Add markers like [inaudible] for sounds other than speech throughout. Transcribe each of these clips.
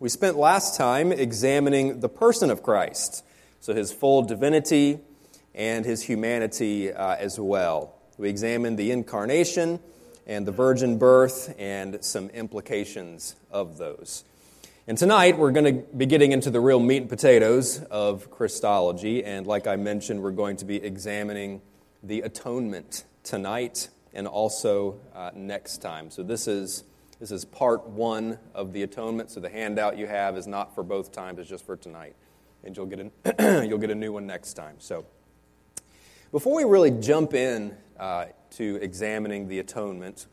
We spent last time examining the person of Christ, so his full divinity and his humanity uh, as well. We examined the incarnation and the virgin birth and some implications of those. And tonight we're going to be getting into the real meat and potatoes of Christology. And like I mentioned, we're going to be examining the atonement tonight and also uh, next time. So this is this is part one of the atonement. So the handout you have is not for both times; it's just for tonight, and you'll get a [clears throat] you'll get a new one next time. So before we really jump in uh, to examining the atonement,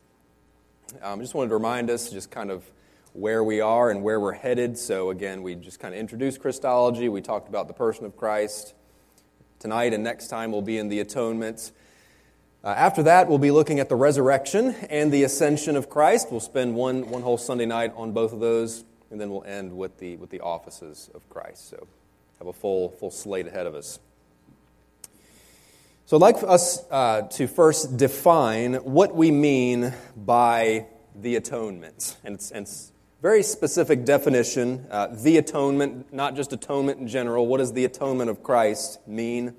um, I just wanted to remind us just kind of where we are and where we're headed. So again, we just kind of introduced Christology. We talked about the person of Christ. Tonight and next time we'll be in the atonement. Uh, after that, we'll be looking at the resurrection and the ascension of Christ. We'll spend one, one whole Sunday night on both of those, and then we'll end with the, with the offices of Christ. So have a full, full slate ahead of us. So I'd like us uh, to first define what we mean by the atonement. And it's, and it's very specific definition. Uh, the atonement, not just atonement in general. What does the atonement of Christ mean?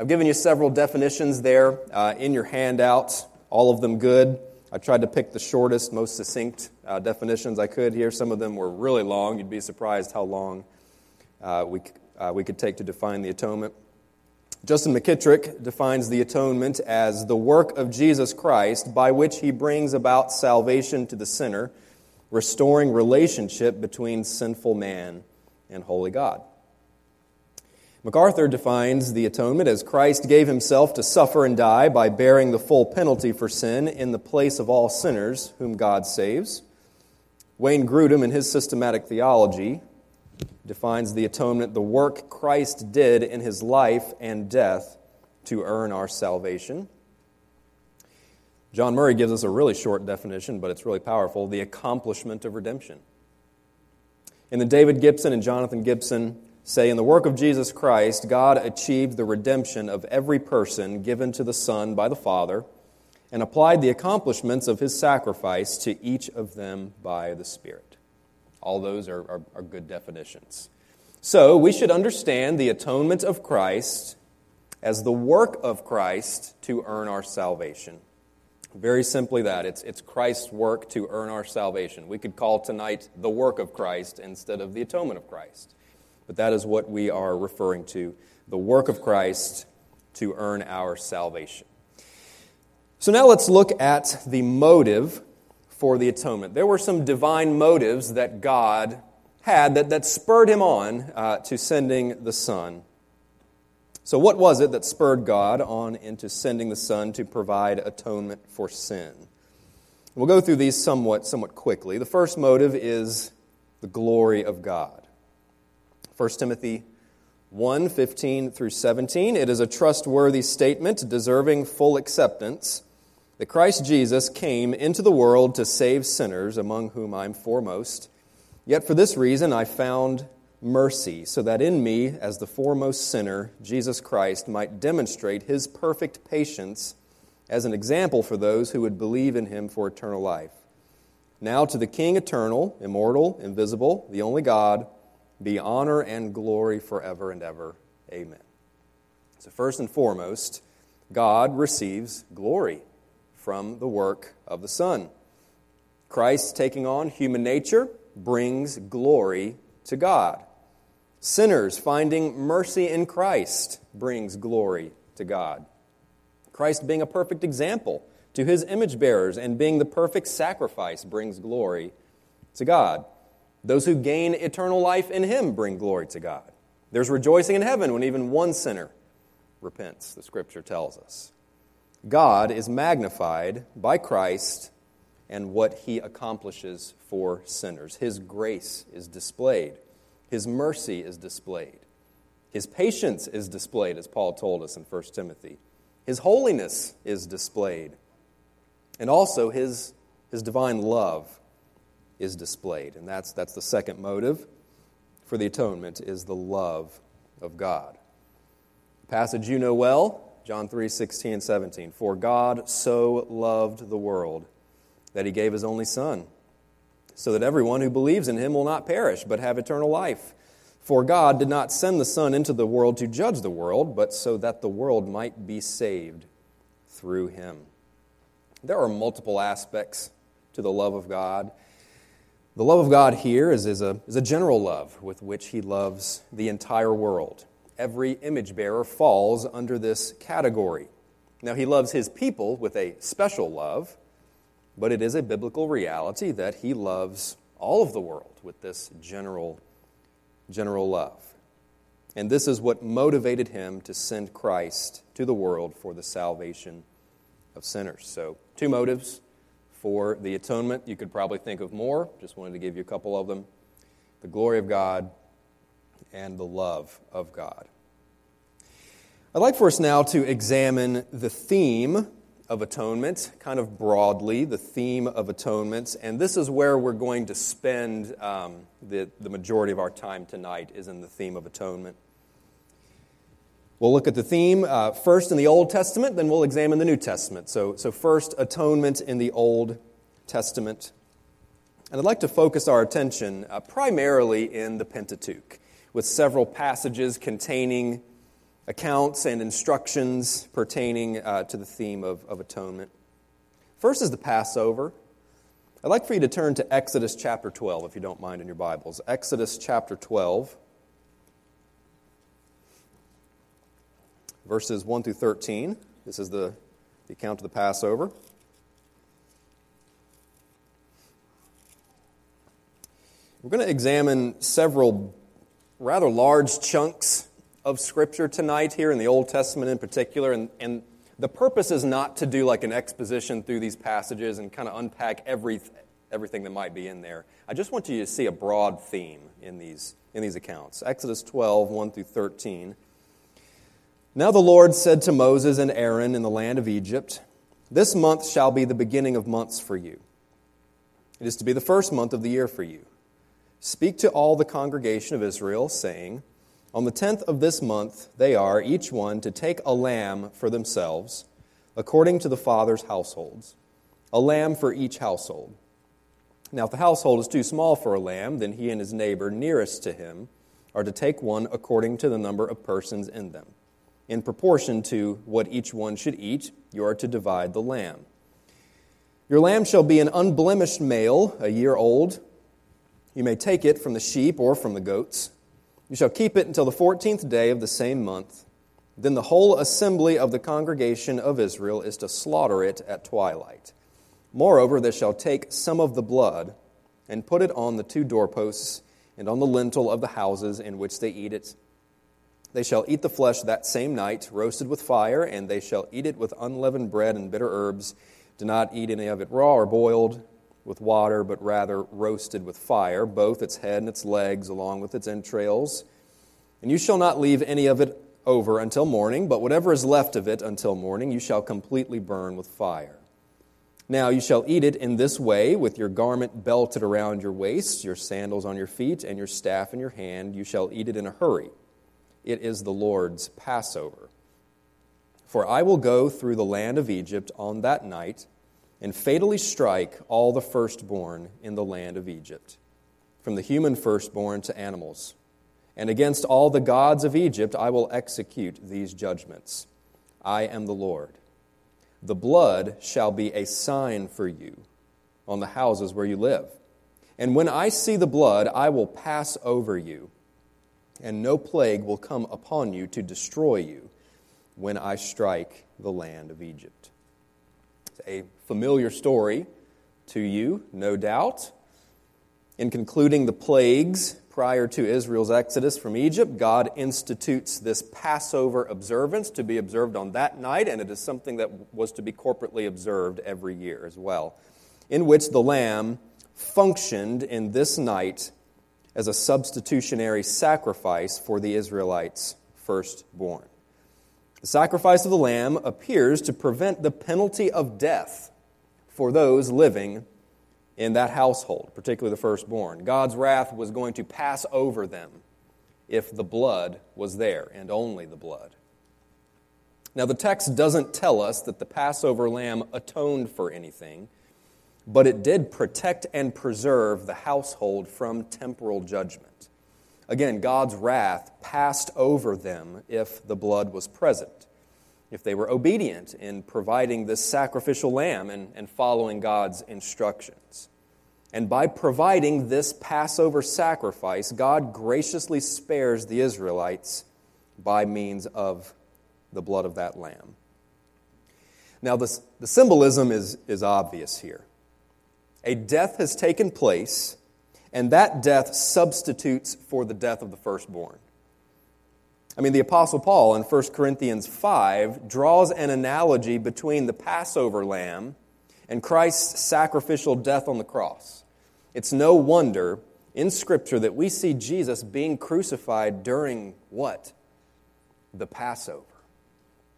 I've given you several definitions there uh, in your handout, all of them good. I tried to pick the shortest, most succinct uh, definitions I could here. Some of them were really long. You'd be surprised how long uh, we, uh, we could take to define the atonement. Justin McKittrick defines the atonement as the work of Jesus Christ by which he brings about salvation to the sinner, restoring relationship between sinful man and holy God. MacArthur defines the atonement as Christ gave himself to suffer and die by bearing the full penalty for sin in the place of all sinners whom God saves. Wayne Grudem, in his systematic theology, defines the atonement the work Christ did in his life and death to earn our salvation. John Murray gives us a really short definition, but it's really powerful the accomplishment of redemption. In the David Gibson and Jonathan Gibson say, In the work of Jesus Christ, God achieved the redemption of every person given to the Son by the Father and applied the accomplishments of his sacrifice to each of them by the Spirit. All those are, are, are good definitions. So we should understand the atonement of Christ as the work of Christ to earn our salvation. Very simply, that. It's, it's Christ's work to earn our salvation. We could call tonight the work of Christ instead of the atonement of Christ but that is what we are referring to the work of Christ to earn our salvation. So now let's look at the motive for the atonement. There were some divine motives that God had that, that spurred him on uh, to sending the Son. So, what was it that spurred God on into sending the Son to provide atonement for sin? We'll go through these somewhat, somewhat quickly. The first motive is the glory of God. 1 Timothy 1 15 through 17. It is a trustworthy statement deserving full acceptance that Christ Jesus came into the world to save sinners, among whom I'm foremost. Yet for this reason I found mercy, so that in me, as the foremost sinner, Jesus Christ might demonstrate his perfect patience as an example for those who would believe in him for eternal life. Now to the King eternal, immortal, invisible, the only God, be honor and glory forever and ever. Amen. So, first and foremost, God receives glory from the work of the Son. Christ taking on human nature brings glory to God. Sinners finding mercy in Christ brings glory to God. Christ being a perfect example to his image bearers and being the perfect sacrifice brings glory to God. Those who gain eternal life in him bring glory to God. There's rejoicing in heaven when even one sinner repents, the scripture tells us. God is magnified by Christ and what he accomplishes for sinners. His grace is displayed, his mercy is displayed, his patience is displayed, as Paul told us in 1 Timothy. His holiness is displayed, and also his, his divine love is displayed. And that's, that's the second motive for the atonement is the love of God. The passage you know well, John 3 16 and 17. For God so loved the world that he gave his only Son, so that everyone who believes in him will not perish, but have eternal life. For God did not send the Son into the world to judge the world, but so that the world might be saved through him. There are multiple aspects to the love of God. The love of God here is, is, a, is a general love with which he loves the entire world. Every image bearer falls under this category. Now, he loves his people with a special love, but it is a biblical reality that he loves all of the world with this general, general love. And this is what motivated him to send Christ to the world for the salvation of sinners. So, two motives for the atonement. You could probably think of more. Just wanted to give you a couple of them the glory of God and the love of God. I'd like for us now to examine the theme of atonement, kind of broadly, the theme of atonement. And this is where we're going to spend um, the, the majority of our time tonight, is in the theme of atonement. We'll look at the theme uh, first in the Old Testament, then we'll examine the New Testament. So, so, first, atonement in the Old Testament. And I'd like to focus our attention uh, primarily in the Pentateuch, with several passages containing accounts and instructions pertaining uh, to the theme of, of atonement. First is the Passover. I'd like for you to turn to Exodus chapter 12, if you don't mind, in your Bibles. Exodus chapter 12, verses 1 through 13. This is the, the account of the Passover. We're going to examine several rather large chunks of Scripture tonight, here in the Old Testament in particular. And, and the purpose is not to do like an exposition through these passages and kind of unpack every, everything that might be in there. I just want you to see a broad theme in these, in these accounts. Exodus 12, 1 through 13. Now the Lord said to Moses and Aaron in the land of Egypt, This month shall be the beginning of months for you. It is to be the first month of the year for you. Speak to all the congregation of Israel, saying, on the tenth of this month, they are, each one, to take a lamb for themselves, according to the father's households, a lamb for each household. Now, if the household is too small for a lamb, then he and his neighbor nearest to him are to take one according to the number of persons in them. In proportion to what each one should eat, you are to divide the lamb. Your lamb shall be an unblemished male, a year old. You may take it from the sheep or from the goats. You shall keep it until the fourteenth day of the same month. Then the whole assembly of the congregation of Israel is to slaughter it at twilight. Moreover, they shall take some of the blood and put it on the two doorposts and on the lintel of the houses in which they eat it. They shall eat the flesh that same night, roasted with fire, and they shall eat it with unleavened bread and bitter herbs. Do not eat any of it raw or boiled with water, but rather roasted with fire, both its head and its legs, along with its entrails. And you shall not leave any of it over until morning, but whatever is left of it until morning you shall completely burn with fire. Now you shall eat it in this way, with your garment belted around your waist, your sandals on your feet, and your staff in your hand. You shall eat it in a hurry. It is the Lord's Passover. For I will go through the land of Egypt on that night and fatally strike all the firstborn in the land of Egypt, from the human firstborn to animals. And against all the gods of Egypt I will execute these judgments. I am the Lord. The blood shall be a sign for you on the houses where you live. And when I see the blood, I will pass over you, and no plague will come upon you to destroy you when I strike the land of Egypt a familiar story to you, no doubt. In concluding the plagues prior to Israel's exodus from Egypt, God institutes this Passover observance to be observed on that night, and it is something that was to be corporately observed every year as well, in which the lamb functioned in this night as a substitutionary sacrifice for the Israelites' firstborn. The sacrifice of the lamb appears to prevent the penalty of death for those living in that household, particularly the firstborn. God's wrath was going to pass over them if the blood was there, and only the blood. Now, the text doesn't tell us that the Passover lamb atoned for anything, but it did protect and preserve the household from temporal judgment. Again, God's wrath passed over them if the blood was present, if they were obedient in providing this sacrificial lamb and, and following God's instructions. And by providing this Passover sacrifice, God graciously spares the Israelites by means of the blood of that lamb. Now, the, the symbolism is, is obvious here. A death has taken place and that death substitutes for the death of the firstborn. I mean, the Apostle Paul in 1 Corinthians 5 draws an analogy between the Passover lamb and Christ's sacrificial death on the cross. It's no wonder in Scripture that we see Jesus being crucified during what? The Passover.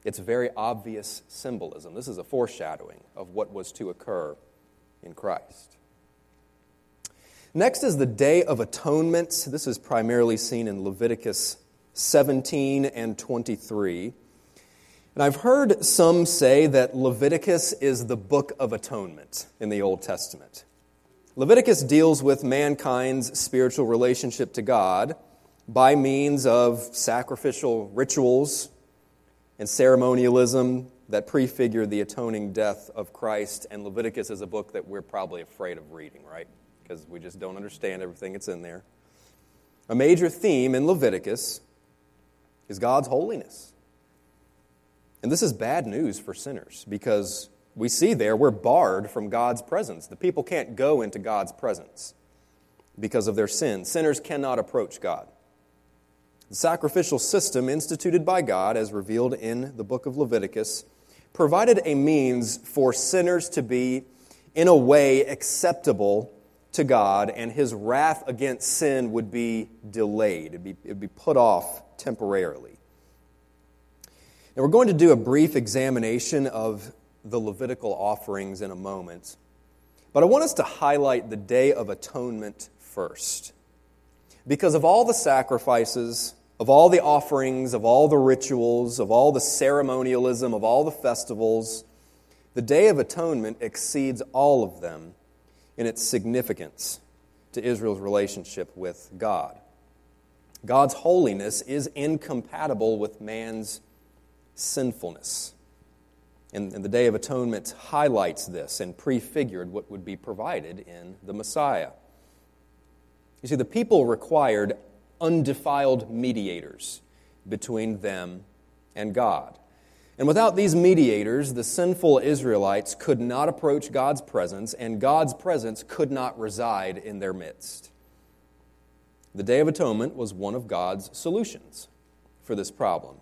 It's very obvious symbolism. This is a foreshadowing of what was to occur in Christ. Next is the Day of Atonement. This is primarily seen in Leviticus 17 and 23. And I've heard some say that Leviticus is the book of atonement in the Old Testament. Leviticus deals with mankind's spiritual relationship to God by means of sacrificial rituals and ceremonialism that prefigure the atoning death of Christ. And Leviticus is a book that we're probably afraid of reading, right? because we just don't understand everything that's in there. A major theme in Leviticus is God's holiness. And this is bad news for sinners because we see there we're barred from God's presence. The people can't go into God's presence because of their sin. Sinners cannot approach God. The sacrificial system instituted by God, as revealed in the book of Leviticus, provided a means for sinners to be, in a way, acceptable to God, and his wrath against sin would be delayed. It'd be, be put off temporarily. Now, we're going to do a brief examination of the Levitical offerings in a moment, but I want us to highlight the Day of Atonement first. Because of all the sacrifices, of all the offerings, of all the rituals, of all the ceremonialism, of all the festivals, the Day of Atonement exceeds all of them in its significance to Israel's relationship with God. God's holiness is incompatible with man's sinfulness. And, the Day of Atonement highlights this and prefigured what would be provided in the Messiah. You see, the people required undefiled mediators between them and God. And without these mediators, the sinful Israelites could not approach God's presence, and God's presence could not reside in their midst. The Day of Atonement was one of God's solutions for this problem.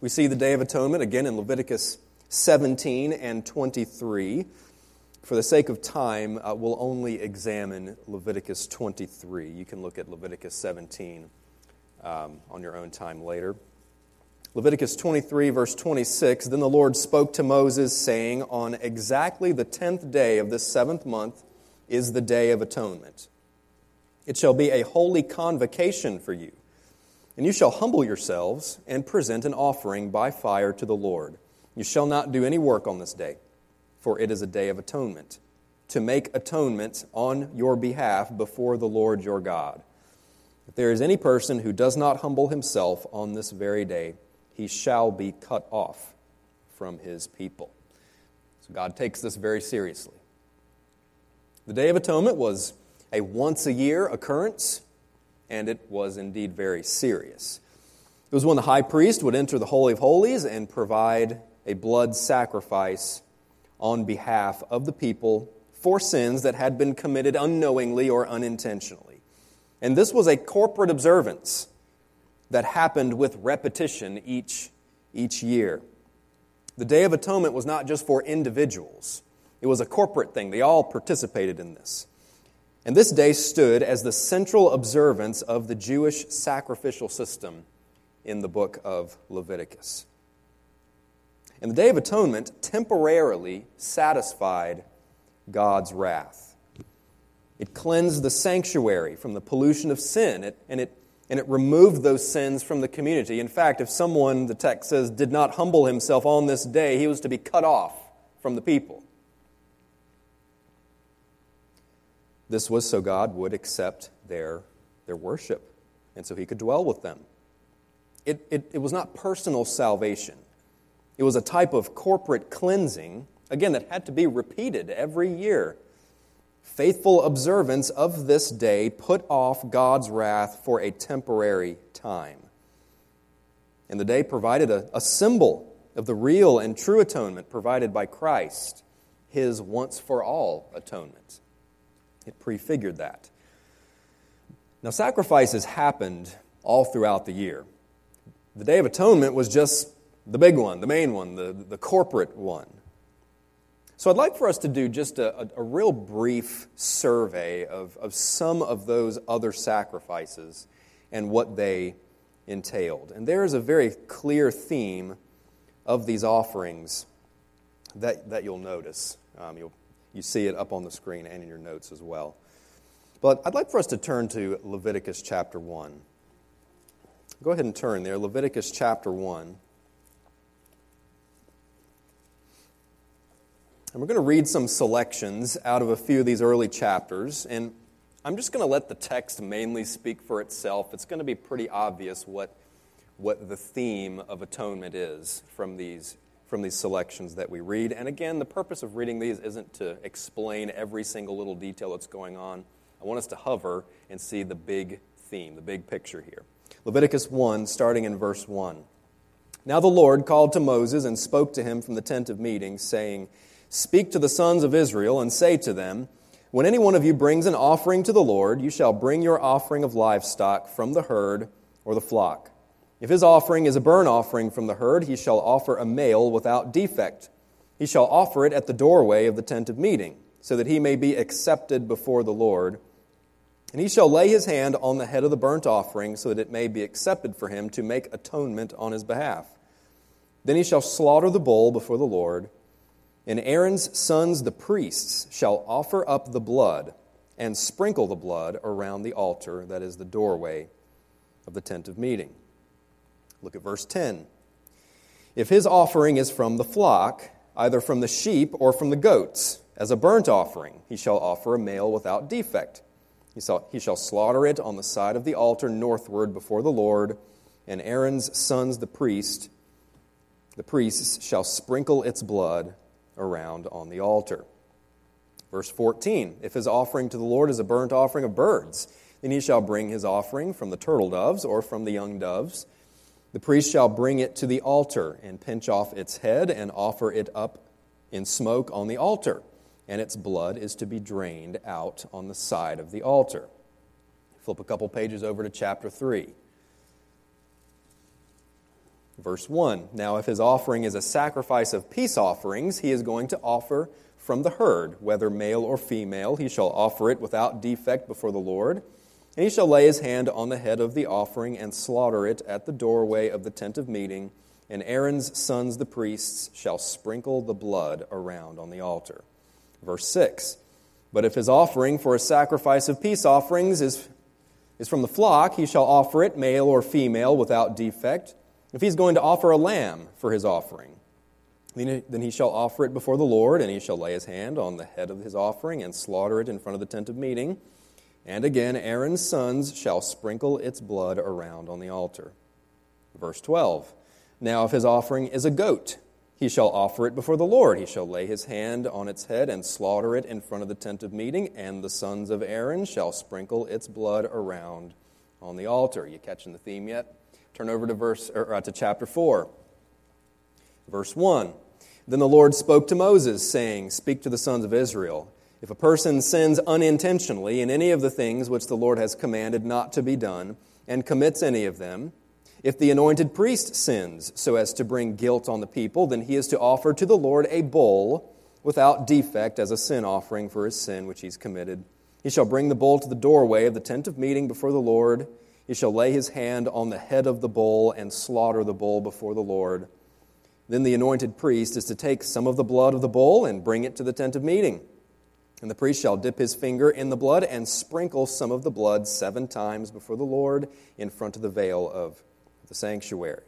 We see the Day of Atonement again in Leviticus 17 and 23. For the sake of time, uh, we'll only examine Leviticus 23. You can look at Leviticus 17 um, on your own time later. Leviticus 23, verse 26 Then the Lord spoke to Moses, saying, On exactly the tenth day of this seventh month is the day of atonement. It shall be a holy convocation for you. And you shall humble yourselves and present an offering by fire to the Lord. You shall not do any work on this day, for it is a day of atonement, to make atonement on your behalf before the Lord your God. If there is any person who does not humble himself on this very day, he shall be cut off from his people. So God takes this very seriously. The Day of Atonement was a once a year occurrence, and it was indeed very serious. It was when the high priest would enter the Holy of Holies and provide a blood sacrifice on behalf of the people for sins that had been committed unknowingly or unintentionally. And this was a corporate observance that happened with repetition each, each year. The Day of Atonement was not just for individuals, it was a corporate thing. They all participated in this. And this day stood as the central observance of the Jewish sacrificial system in the book of Leviticus. And the Day of Atonement temporarily satisfied God's wrath. It cleansed the sanctuary from the pollution of sin, it, and it and it removed those sins from the community. In fact, if someone, the text says, did not humble himself on this day, he was to be cut off from the people. This was so God would accept their, their worship, and so he could dwell with them. It, it, it was not personal salvation, it was a type of corporate cleansing, again, that had to be repeated every year. Faithful observance of this day put off God's wrath for a temporary time. And the day provided a, a symbol of the real and true atonement provided by Christ, his once for all atonement. It prefigured that. Now, sacrifices happened all throughout the year. The Day of Atonement was just the big one, the main one, the, the corporate one. So I'd like for us to do just a, a, a real brief survey of, of some of those other sacrifices and what they entailed. And there is a very clear theme of these offerings that, that you'll notice. Um, you'll, you see it up on the screen and in your notes as well. But I'd like for us to turn to Leviticus chapter 1. Go ahead and turn there, Leviticus chapter 1. And we're going to read some selections out of a few of these early chapters. And I'm just going to let the text mainly speak for itself. It's going to be pretty obvious what, what the theme of atonement is from these, from these selections that we read. And again, the purpose of reading these isn't to explain every single little detail that's going on. I want us to hover and see the big theme, the big picture here. Leviticus 1, starting in verse 1. Now the Lord called to Moses and spoke to him from the tent of meeting, saying, Speak to the sons of Israel and say to them, When any one of you brings an offering to the Lord, you shall bring your offering of livestock from the herd or the flock. If his offering is a burnt offering from the herd, he shall offer a male without defect. He shall offer it at the doorway of the tent of meeting, so that he may be accepted before the Lord. And he shall lay his hand on the head of the burnt offering, so that it may be accepted for him to make atonement on his behalf. Then he shall slaughter the bull before the Lord and Aaron's sons, the priests, shall offer up the blood and sprinkle the blood around the altar, that is the doorway of the tent of meeting. Look at verse 10. If his offering is from the flock, either from the sheep or from the goats, as a burnt offering, he shall offer a male without defect. He shall, he shall slaughter it on the side of the altar northward before the Lord, and Aaron's sons, the priest, the priests, shall sprinkle its blood around on the altar. Verse 14 If his offering to the Lord is a burnt offering of birds, then he shall bring his offering from the turtle doves or from the young doves. The priest shall bring it to the altar and pinch off its head and offer it up in smoke on the altar, and its blood is to be drained out on the side of the altar. Flip a couple pages over to chapter 3. Verse 1 Now, if his offering is a sacrifice of peace offerings, he is going to offer from the herd, whether male or female. He shall offer it without defect before the Lord. And he shall lay his hand on the head of the offering and slaughter it at the doorway of the tent of meeting. And Aaron's sons, the priests, shall sprinkle the blood around on the altar. Verse 6 But if his offering for a sacrifice of peace offerings is, is from the flock, he shall offer it, male or female, without defect. If he's going to offer a lamb for his offering, then he shall offer it before the Lord, and he shall lay his hand on the head of his offering and slaughter it in front of the tent of meeting. And again, Aaron's sons shall sprinkle its blood around on the altar. Verse 12 Now, if his offering is a goat, he shall offer it before the Lord. He shall lay his hand on its head and slaughter it in front of the tent of meeting, and the sons of Aaron shall sprinkle its blood around on the altar. You catching the theme yet? Turn over to verse or, uh, to chapter 4. Verse 1. Then the Lord spoke to Moses, saying, Speak to the sons of Israel. If a person sins unintentionally in any of the things which the Lord has commanded not to be done, and commits any of them, if the anointed priest sins so as to bring guilt on the people, then he is to offer to the Lord a bull without defect as a sin offering for his sin which he's committed. He shall bring the bull to the doorway of the tent of meeting before the Lord he shall lay his hand on the head of the bull and slaughter the bull before the Lord. Then the anointed priest is to take some of the blood of the bull and bring it to the tent of meeting. And the priest shall dip his finger in the blood and sprinkle some of the blood seven times before the Lord in front of the veil of the sanctuary.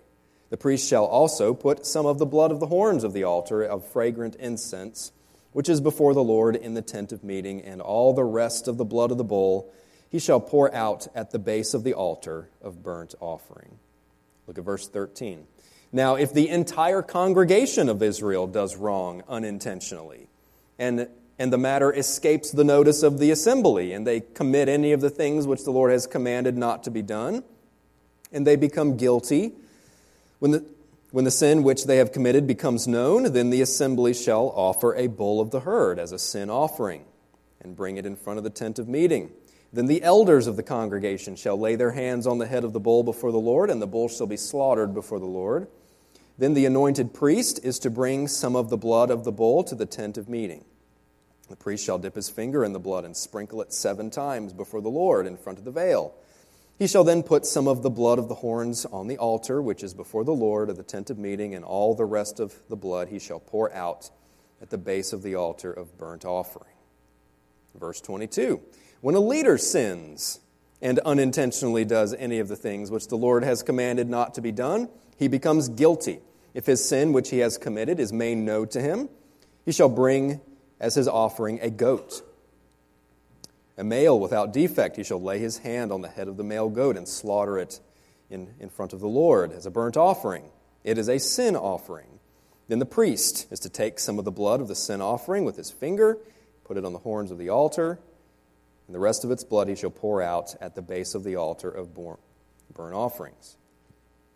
The priest shall also put some of the blood of the horns of the altar of fragrant incense which is before the Lord in the tent of meeting, and all the rest of the blood of the bull he shall pour out at the base of the altar of burnt offering. Look at verse 13. Now, if the entire congregation of Israel does wrong unintentionally, and, and the matter escapes the notice of the assembly, and they commit any of the things which the Lord has commanded not to be done, and they become guilty, when the, when the sin which they have committed becomes known, then the assembly shall offer a bull of the herd as a sin offering and bring it in front of the tent of meeting. Then the elders of the congregation shall lay their hands on the head of the bull before the Lord, and the bull shall be slaughtered before the Lord. Then the anointed priest is to bring some of the blood of the bull to the tent of meeting. The priest shall dip his finger in the blood and sprinkle it seven times before the Lord in front of the veil. He shall then put some of the blood of the horns on the altar, which is before the Lord of the tent of meeting, and all the rest of the blood he shall pour out at the base of the altar of burnt offering. Verse 22 When a leader sins and unintentionally does any of the things which the Lord has commanded not to be done, he becomes guilty. If his sin which he has committed is made known to him, he shall bring as his offering a goat a male without defect, he shall lay his hand on the head of the male goat and slaughter it in, in front of the Lord as a burnt offering. It is a sin offering. Then the priest is to take some of the blood of the sin offering with his finger, put it on the horns of the altar, and the rest of its blood he shall pour out at the base of the altar of burnt offerings.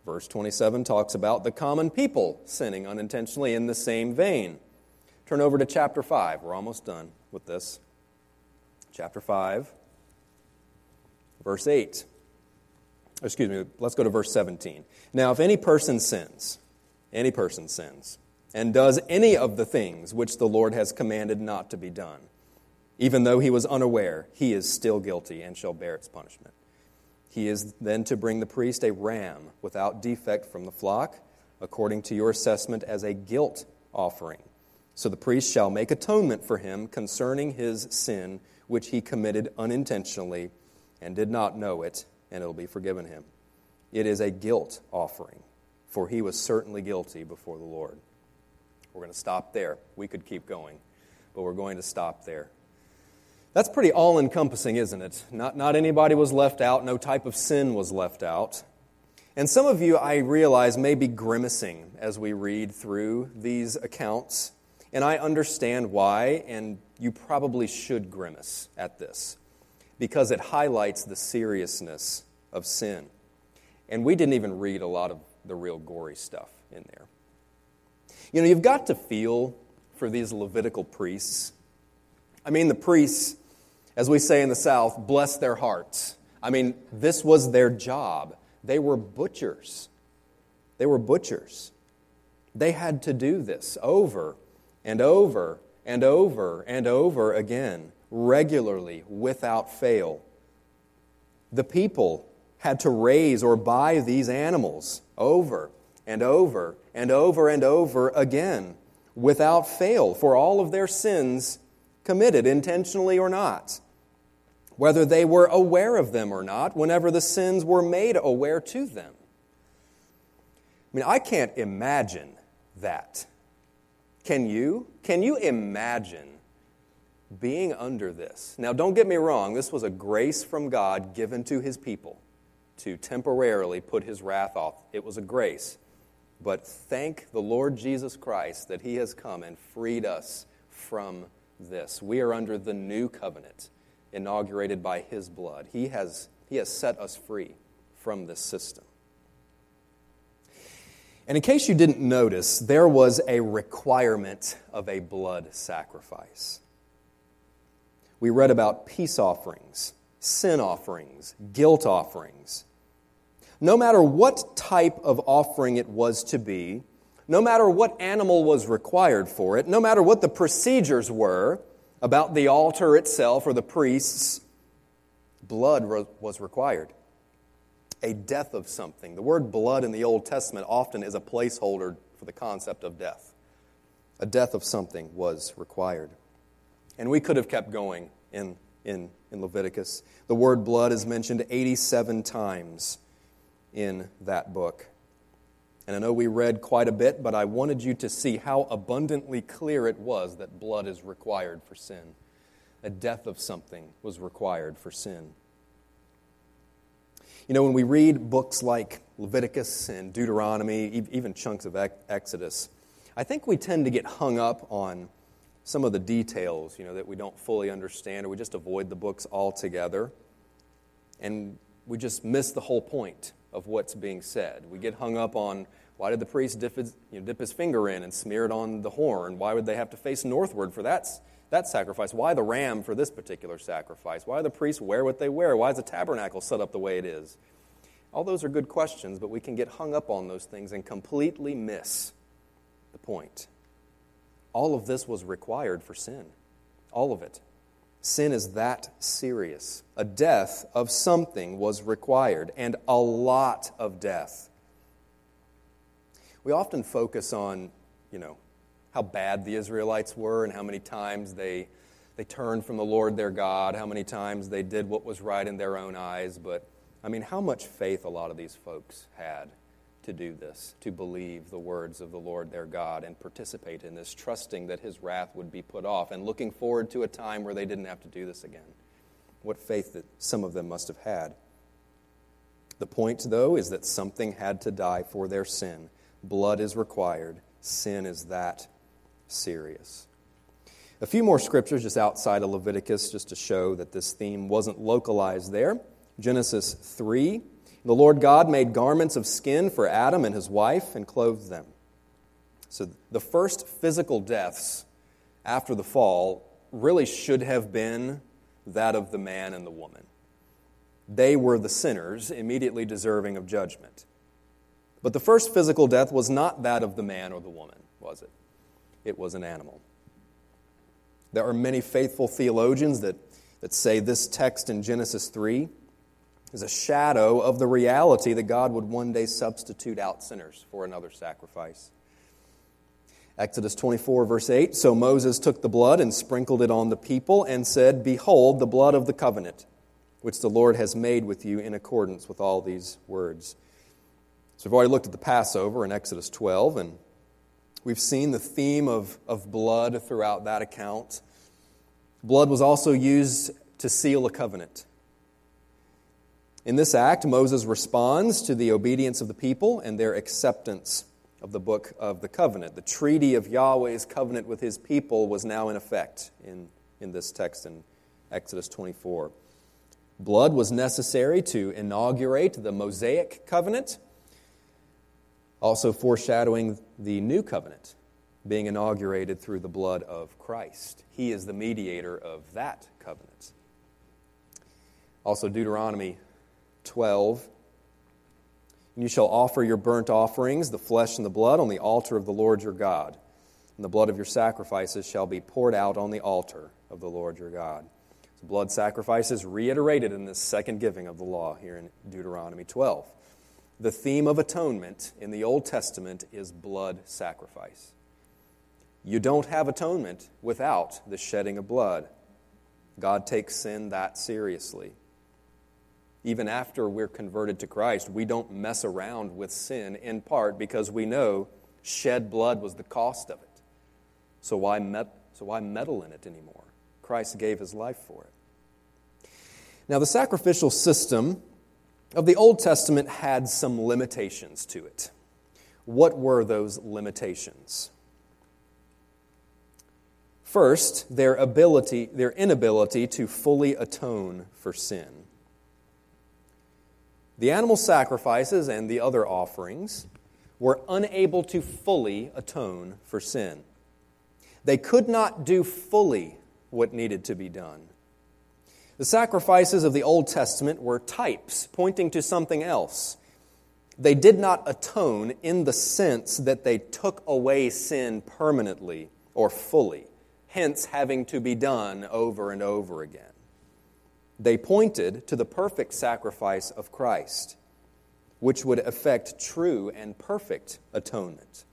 Verse 27 talks about the common people sinning unintentionally in the same vein. Turn over to chapter 5. We're almost done with this chapter 5, verse 8. Excuse me, let's go to verse 17. Now, if any person sins, any person sins, and does any of the things which the Lord has commanded not to be done, even though he was unaware, he is still guilty and shall bear its punishment. He is then to bring the priest a ram without defect from the flock, according to your assessment, as a guilt offering. So the priest shall make atonement for him concerning his sin which he committed unintentionally and did not know it, and it will be forgiven him. It is a guilt offering, for he was certainly guilty before the Lord. We're going to stop there. We could keep going, but we're going to stop there. That's pretty all encompassing, isn't it? Not, not anybody was left out, no type of sin was left out. And some of you, I realize, may be grimacing as we read through these accounts. And I understand why, and you probably should grimace at this because it highlights the seriousness of sin. And we didn't even read a lot of the real gory stuff in there. You know, you've got to feel for these Levitical priests. I mean, the priests, as we say in the South, bless their hearts. I mean, this was their job. They were butchers. They were butchers. They had to do this over and over and over and over again, regularly, without fail. The people had to raise or buy these animals over and over and over and over again without fail for all of their sins committed, intentionally or not. Whether they were aware of them or not, whenever the sins were made aware to them. I mean, I can't imagine that. Can you? Can you imagine being under this? Now, don't get me wrong, this was a grace from God given to his people to temporarily put his wrath off. It was a grace. But thank the Lord Jesus Christ that he has come and freed us from this. We are under the new covenant inaugurated by his blood. He has, he has set us free from this system. And in case you didn't notice, there was a requirement of a blood sacrifice. We read about peace offerings, sin offerings, guilt offerings. No matter what type of offering it was to be, no matter what animal was required for it, no matter what the procedures were about the altar itself or the priests, blood was required a death of something. The word blood in the Old Testament often is a placeholder for the concept of death. A death of something was required. And we could have kept going in, in, in Leviticus. The word blood is mentioned 87 times in that book. And I know we read quite a bit, but I wanted you to see how abundantly clear it was that blood is required for sin. A death of something was required for sin. You know, when we read books like Leviticus and Deuteronomy, even chunks of Exodus, I think we tend to get hung up on some of the details, you know, that we don't fully understand, or we just avoid the books altogether. And we just miss the whole point of what's being said. We get hung up on why did the priest dip his, you know, dip his finger in and smear it on the horn? Why would they have to face northward for that, that sacrifice? Why the ram for this particular sacrifice? Why do the priests wear what they wear? Why is the tabernacle set up the way it is? All those are good questions, but we can get hung up on those things and completely miss the point. All of this was required for sin. All of it. Sin is that serious. A death of something was required, and a lot of death. We often focus on, you know, how bad the Israelites were and how many times they, they turned from the Lord their God, how many times they did what was right in their own eyes. But, I mean, how much faith a lot of these folks had to do this, to believe the words of the Lord their God and participate in this, trusting that his wrath would be put off and looking forward to a time where they didn't have to do this again. What faith that some of them must have had. The point, though, is that something had to die for their sin. Blood is required. Sin is that serious. A few more scriptures just outside of Leviticus just to show that this theme wasn't localized there. Genesis 3 the Lord God made garments of skin for Adam and his wife and clothed them. So the first physical deaths after the fall really should have been that of the man and the woman. They were the sinners, immediately deserving of judgment. But the first physical death was not that of the man or the woman, was it? It was an animal. There are many faithful theologians that, that say this text in Genesis 3 is a shadow of the reality that God would one day substitute out sinners for another sacrifice. Exodus 24, verse 8 So Moses took the blood and sprinkled it on the people and said, Behold, the blood of the covenant, which the Lord has made with you in accordance with all these words. So we've already looked at the Passover in Exodus 12, and we've seen the theme of, of blood throughout that account. Blood was also used to seal a covenant. In this act, Moses responds to the obedience of the people and their acceptance of the book of the covenant. The treaty of Yahweh's covenant with his people was now in effect in, in this text in Exodus 24. Blood was necessary to inaugurate the Mosaic covenant, also foreshadowing the new covenant being inaugurated through the blood of Christ. He is the mediator of that covenant. Also, Deuteronomy 12. And you shall offer your burnt offerings, the flesh and the blood, on the altar of the Lord your God. And the blood of your sacrifices shall be poured out on the altar of the Lord your God. So blood sacrifices reiterated in this second giving of the law here in Deuteronomy 12. The theme of atonement in the Old Testament is blood sacrifice. You don't have atonement without the shedding of blood. God takes sin that seriously even after we're converted to Christ, we don't mess around with sin in part because we know shed blood was the cost of it. So why, met, so why meddle in it anymore? Christ gave his life for it. Now, the sacrificial system of the Old Testament had some limitations to it. What were those limitations? First, their ability, their inability to fully atone for sin. The animal sacrifices and the other offerings were unable to fully atone for sin. They could not do fully what needed to be done. The sacrifices of the Old Testament were types pointing to something else. They did not atone in the sense that they took away sin permanently or fully, hence having to be done over and over again. They pointed to the perfect sacrifice of Christ, which would effect true and perfect atonement.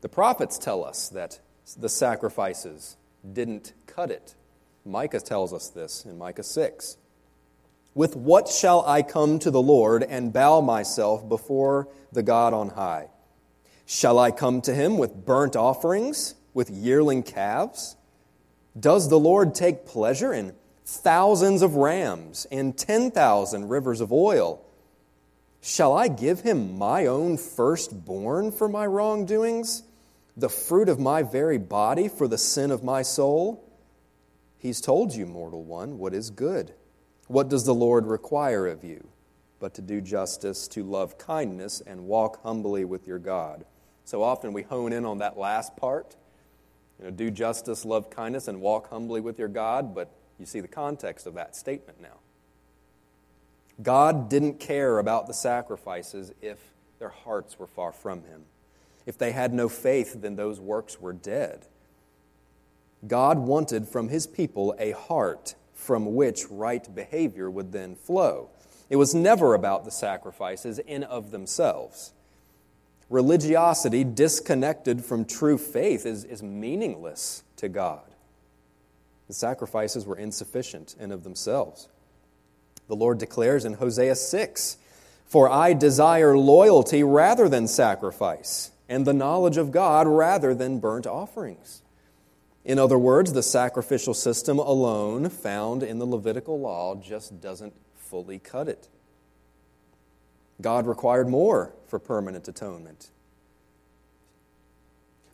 The prophets tell us that the sacrifices didn't cut it. Micah tells us this in Micah 6. With what shall I come to the Lord and bow myself before the God on high? Shall I come to him with burnt offerings, with yearling calves? Does the Lord take pleasure in thousands of rams and 10,000 rivers of oil? Shall I give him my own firstborn for my wrongdoings, the fruit of my very body for the sin of my soul? He's told you, mortal one, what is good. What does the Lord require of you? But to do justice, to love kindness, and walk humbly with your God. So often we hone in on that last part. You know, do justice, love kindness, and walk humbly with your God, but you see the context of that statement now. God didn't care about the sacrifices if their hearts were far from Him. If they had no faith, then those works were dead. God wanted from His people a heart from which right behavior would then flow. It was never about the sacrifices in of themselves. Religiosity disconnected from true faith is, is meaningless to God. The sacrifices were insufficient in of themselves. The Lord declares in Hosea 6 For I desire loyalty rather than sacrifice, and the knowledge of God rather than burnt offerings. In other words, the sacrificial system alone found in the Levitical law just doesn't fully cut it. God required more for permanent atonement.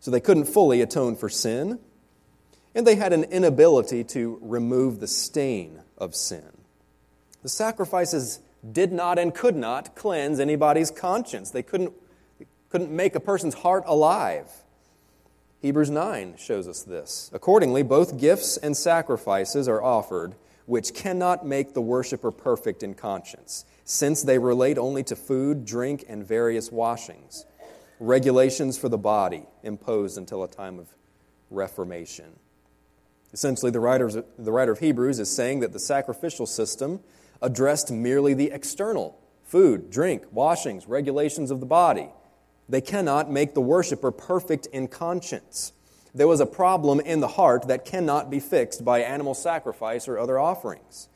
So they couldn't fully atone for sin, and they had an inability to remove the stain of sin. The sacrifices did not and could not cleanse anybody's conscience. They couldn't, couldn't make a person's heart alive. Hebrews 9 shows us this. Accordingly, both gifts and sacrifices are offered, which cannot make the worshiper perfect in conscience, since they relate only to food, drink, and various washings, regulations for the body imposed until a time of reformation. Essentially, the, the writer of Hebrews is saying that the sacrificial system addressed merely the external food, drink, washings, regulations of the body. They cannot make the worshiper perfect in conscience. There was a problem in the heart that cannot be fixed by animal sacrifice or other offerings.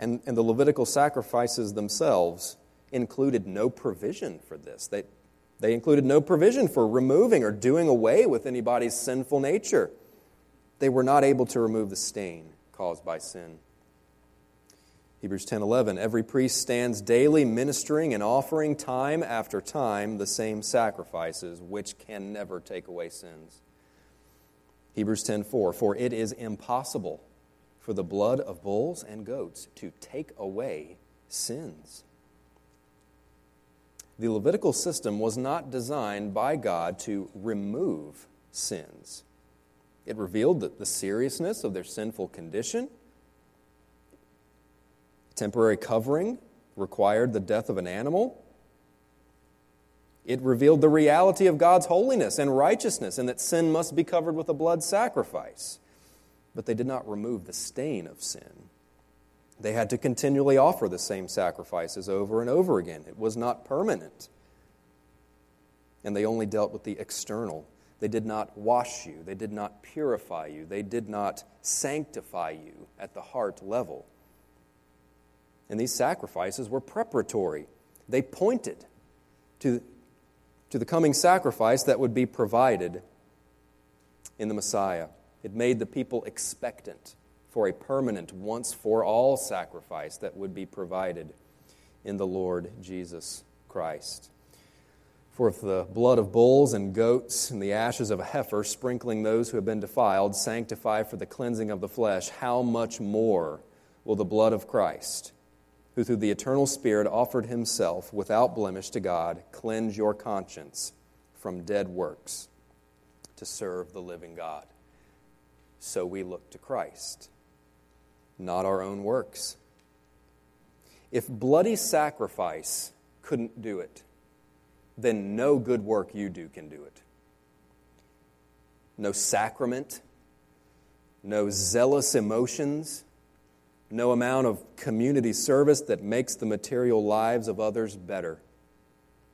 And, and the Levitical sacrifices themselves included no provision for this. They, they included no provision for removing or doing away with anybody's sinful nature. They were not able to remove the stain caused by sin. Hebrews 10:11 Every priest stands daily ministering and offering time after time the same sacrifices which can never take away sins. Hebrews 10:4 For it is impossible for the blood of bulls and goats to take away sins. The Levitical system was not designed by God to remove sins. It revealed the seriousness of their sinful condition Temporary covering required the death of an animal. It revealed the reality of God's holiness and righteousness and that sin must be covered with a blood sacrifice. But they did not remove the stain of sin. They had to continually offer the same sacrifices over and over again. It was not permanent. And they only dealt with the external. They did not wash you, they did not purify you, they did not sanctify you at the heart level. And these sacrifices were preparatory, they pointed to, to the coming sacrifice that would be provided in the Messiah. It made the people expectant for a permanent, once for all sacrifice that would be provided in the Lord Jesus Christ. For if the blood of bulls and goats and the ashes of a heifer, sprinkling those who have been defiled, sanctify for the cleansing of the flesh, how much more will the blood of Christ? who through the eternal Spirit offered himself without blemish to God, cleanse your conscience from dead works to serve the living God. So we look to Christ, not our own works. If bloody sacrifice couldn't do it, then no good work you do can do it. No sacrament, no zealous emotions, no amount of community service that makes the material lives of others better.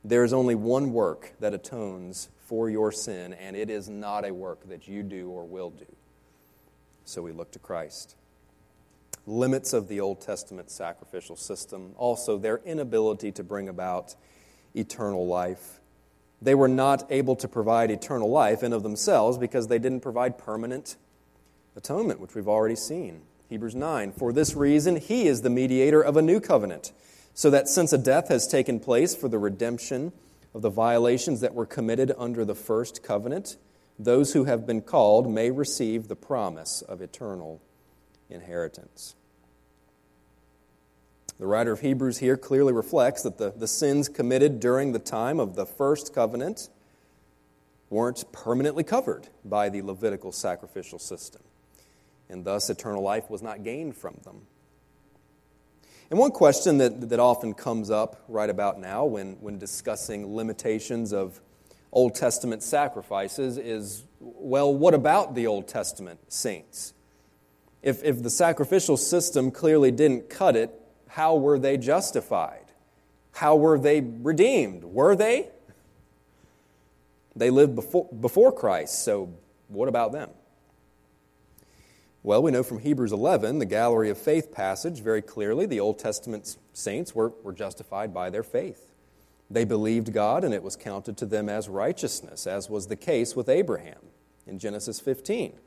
There is only one work that atones for your sin, and it is not a work that you do or will do. So we look to Christ. Limits of the Old Testament sacrificial system, also their inability to bring about eternal life. They were not able to provide eternal life in of themselves because they didn't provide permanent atonement, which we've already seen. Hebrews 9. For this reason, he is the mediator of a new covenant, so that since a death has taken place for the redemption of the violations that were committed under the first covenant, those who have been called may receive the promise of eternal inheritance. The writer of Hebrews here clearly reflects that the, the sins committed during the time of the first covenant weren't permanently covered by the Levitical sacrificial system, and thus eternal life was not gained from them. And one question that, that often comes up right about now when, when discussing limitations of Old Testament sacrifices is well, what about the Old Testament saints? If, if the sacrificial system clearly didn't cut it, how were they justified? How were they redeemed? Were they? They lived before, before Christ, so what about them? Well, we know from Hebrews 11, the Gallery of Faith passage, very clearly the Old Testament saints were, were justified by their faith. They believed God, and it was counted to them as righteousness, as was the case with Abraham in Genesis 15.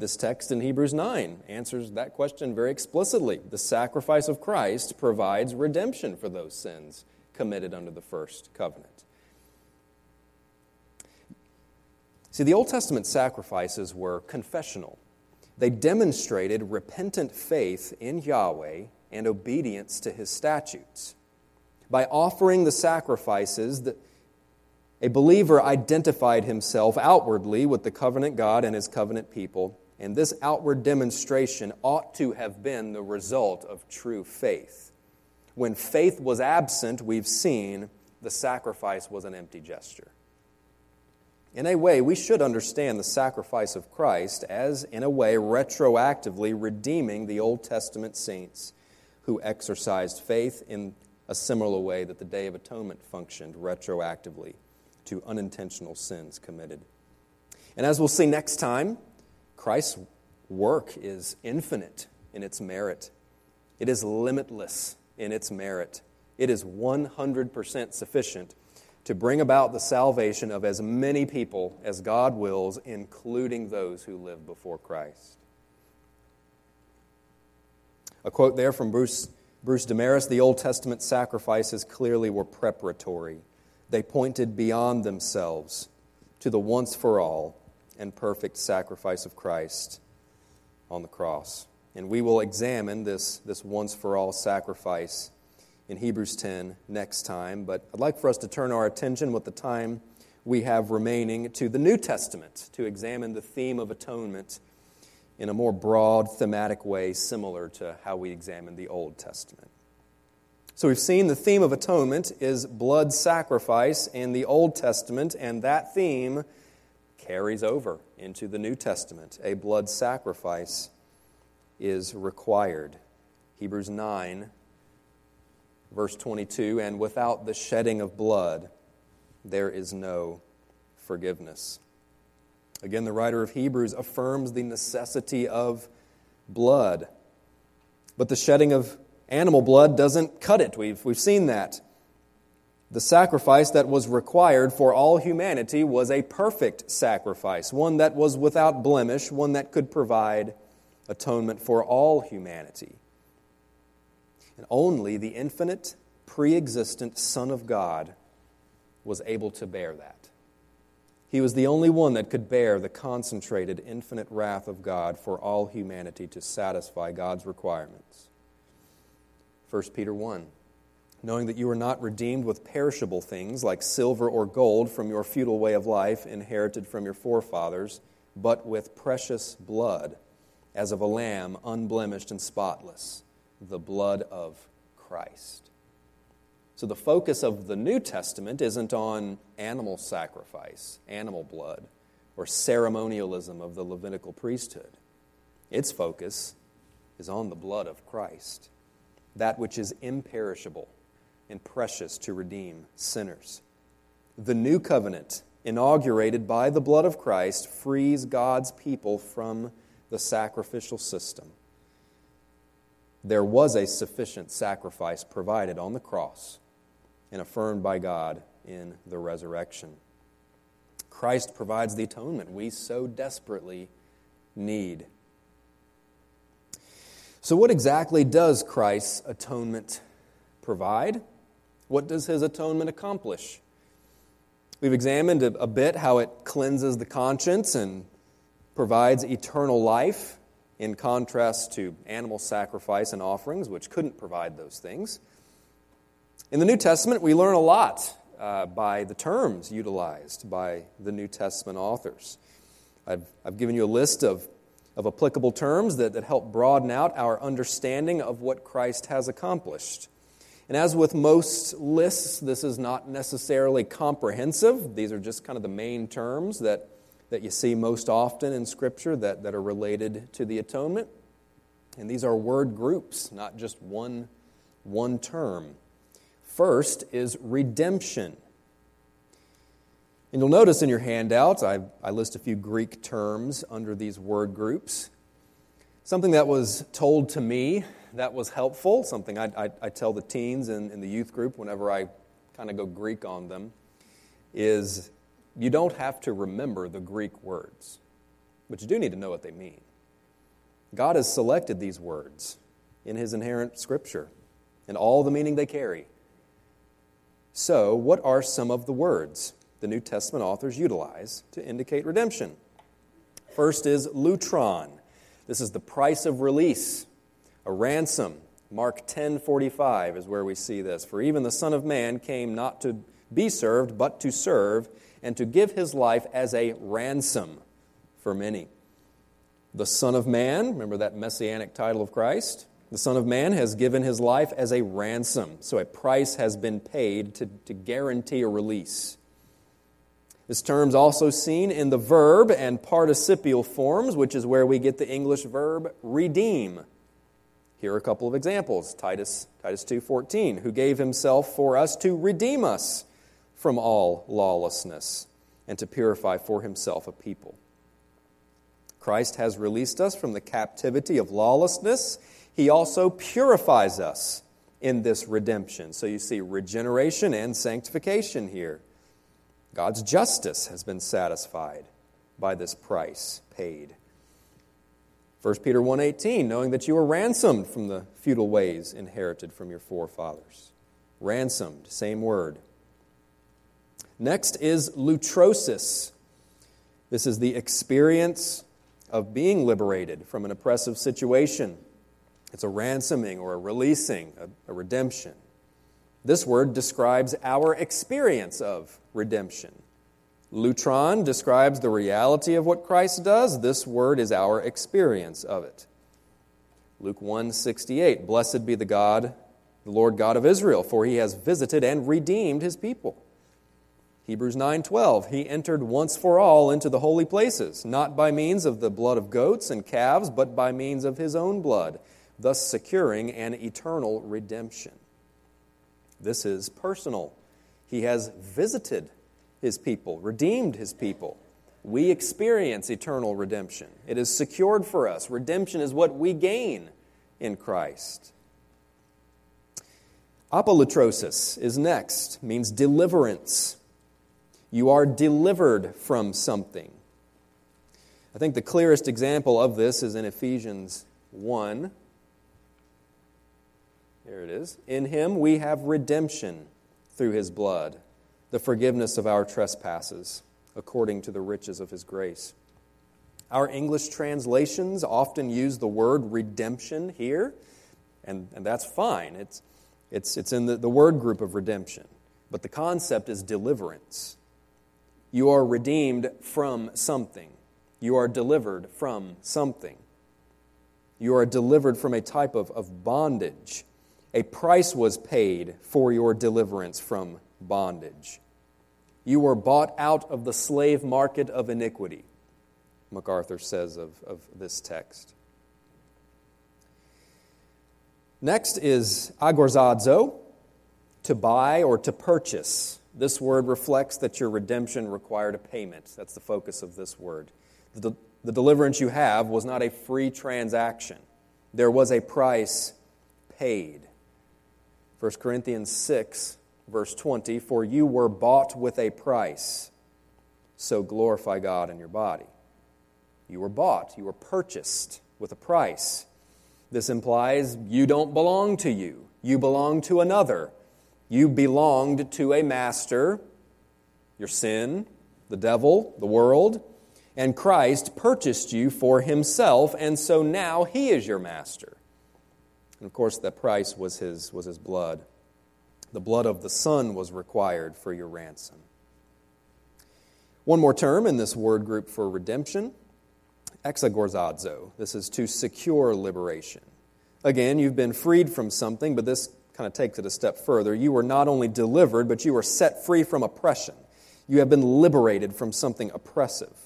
This text in Hebrews 9 answers that question very explicitly. The sacrifice of Christ provides redemption for those sins committed under the first covenant. See, the Old Testament sacrifices were confessional. They demonstrated repentant faith in Yahweh and obedience to his statutes. By offering the sacrifices, a believer identified himself outwardly with the covenant God and his covenant people and this outward demonstration ought to have been the result of true faith. When faith was absent, we've seen the sacrifice was an empty gesture. In a way, we should understand the sacrifice of Christ as, in a way, retroactively redeeming the Old Testament saints who exercised faith in a similar way that the Day of Atonement functioned retroactively to unintentional sins committed. And as we'll see next time, Christ's work is infinite in its merit, it is limitless in its merit. It is 100% sufficient to bring about the salvation of as many people as God wills, including those who live before Christ. A quote there from Bruce, Bruce Demarest The Old Testament sacrifices clearly were preparatory. They pointed beyond themselves to the once for all and perfect sacrifice of Christ on the cross. And we will examine this, this once for all sacrifice in Hebrews 10 next time. But I'd like for us to turn our attention with the time we have remaining to the New Testament to examine the theme of atonement in a more broad, thematic way, similar to how we examine the Old Testament. So we've seen the theme of atonement is blood sacrifice in the Old Testament, and that theme carries over into the New Testament. A blood sacrifice is required. Hebrews 9, verse 22 And without the shedding of blood, there is no forgiveness. Again, the writer of Hebrews affirms the necessity of blood. But the shedding of animal blood doesn't cut it. We've, we've seen that. The sacrifice that was required for all humanity was a perfect sacrifice, one that was without blemish, one that could provide atonement for all humanity. And only the infinite, pre existent Son of God was able to bear that. He was the only one that could bear the concentrated, infinite wrath of God for all humanity to satisfy God's requirements. 1 Peter 1 knowing that you are not redeemed with perishable things like silver or gold from your futile way of life inherited from your forefathers, but with precious blood, as of a lamb unblemished and spotless, the blood of Christ. So the focus of the New Testament isn't on animal sacrifice, animal blood, or ceremonialism of the Levitical priesthood. Its focus is on the blood of Christ, that which is imperishable and precious to redeem sinners. The new covenant, inaugurated by the blood of Christ, frees God's people from the sacrificial system. There was a sufficient sacrifice provided on the cross and affirmed by God in the resurrection. Christ provides the atonement we so desperately need. So, what exactly does Christ's atonement provide? What does his atonement accomplish? We've examined a, bit how it cleanses the conscience and provides eternal life in contrast to animal sacrifice and offerings, which couldn't provide those things. In the New Testament, we learn a lot uh, by the terms utilized by the New Testament authors. I've, I've given you a list of, of applicable terms that, that help broaden out our understanding of what Christ has accomplished. And as with most lists, this is not necessarily comprehensive. These are just kind of the main terms that, that you see most often in Scripture that, that are related to the atonement. And these are word groups, not just one, one term. First is redemption. And you'll notice in your handouts, I, I list a few Greek terms under these word groups. Something that was told to me that was helpful, something I, I, I tell the teens in, in the youth group whenever I kind of go Greek on them, is you don't have to remember the Greek words, but you do need to know what they mean. God has selected these words in His inerrant scripture and all the meaning they carry. So, what are some of the words the New Testament authors utilize to indicate redemption? First is lutron. This is the price of release a ransom. Mark 10:45 is where we see this. For even the Son of Man came not to be served, but to serve and to give his life as a ransom for many. The Son of Man, remember that messianic title of Christ? The Son of Man has given his life as a ransom. So a price has been paid to, to guarantee a release. This term's also seen in the verb and participial forms, which is where we get the English verb redeem. Here are a couple of examples. Titus, Titus 2.14, who gave himself for us to redeem us from all lawlessness and to purify for himself a people. Christ has released us from the captivity of lawlessness. He also purifies us in this redemption. So you see regeneration and sanctification here. God's justice has been satisfied by this price paid. 1 Peter 1:18, knowing that you were ransomed from the futile ways inherited from your forefathers. Ransomed, same word. Next is lutrosis. This is the experience of being liberated from an oppressive situation. It's a ransoming or a releasing, a, a redemption. This word describes our experience of redemption. Lutron describes the reality of what Christ does. This word is our experience of it. Luke 1:68 Blessed be the God, the Lord God of Israel, for he has visited and redeemed his people. Hebrews 9:12 He entered once for all into the holy places, not by means of the blood of goats and calves, but by means of his own blood, thus securing an eternal redemption. This is personal. He has visited his people, redeemed his people. We experience eternal redemption. It is secured for us. Redemption is what we gain in Christ. Apolutrosis is next, means deliverance. You are delivered from something. I think the clearest example of this is in Ephesians 1. There it is. In him we have redemption through his blood the forgiveness of our trespasses according to the riches of his grace. Our English translations often use the word redemption here, and, and that's fine. It's, it's, it's in the, the word group of redemption. But the concept is deliverance. You are redeemed from something, you are delivered from something. You are delivered from a type of, of bondage. A price was paid for your deliverance from bondage. You were bought out of the slave market of iniquity, MacArthur says of, of this text. Next is agorazo, to buy or to purchase. This word reflects that your redemption required a payment. That's the focus of this word. The, the deliverance you have was not a free transaction, there was a price paid. 1 Corinthians 6 verse 20, For you were bought with a price, so glorify God in your body. You were bought, you were purchased with a price. This implies you don't belong to you, you belong to another. You belonged to a master, your sin, the devil, the world, and Christ purchased you for himself, and so now he is your master. And of course, the price was his, was his blood. The blood of the Son was required for your ransom. One more term in this word group for redemption exagorazo. This is to secure liberation. Again, you've been freed from something, but this kind of takes it a step further. You were not only delivered, but you were set free from oppression. You have been liberated from something oppressive.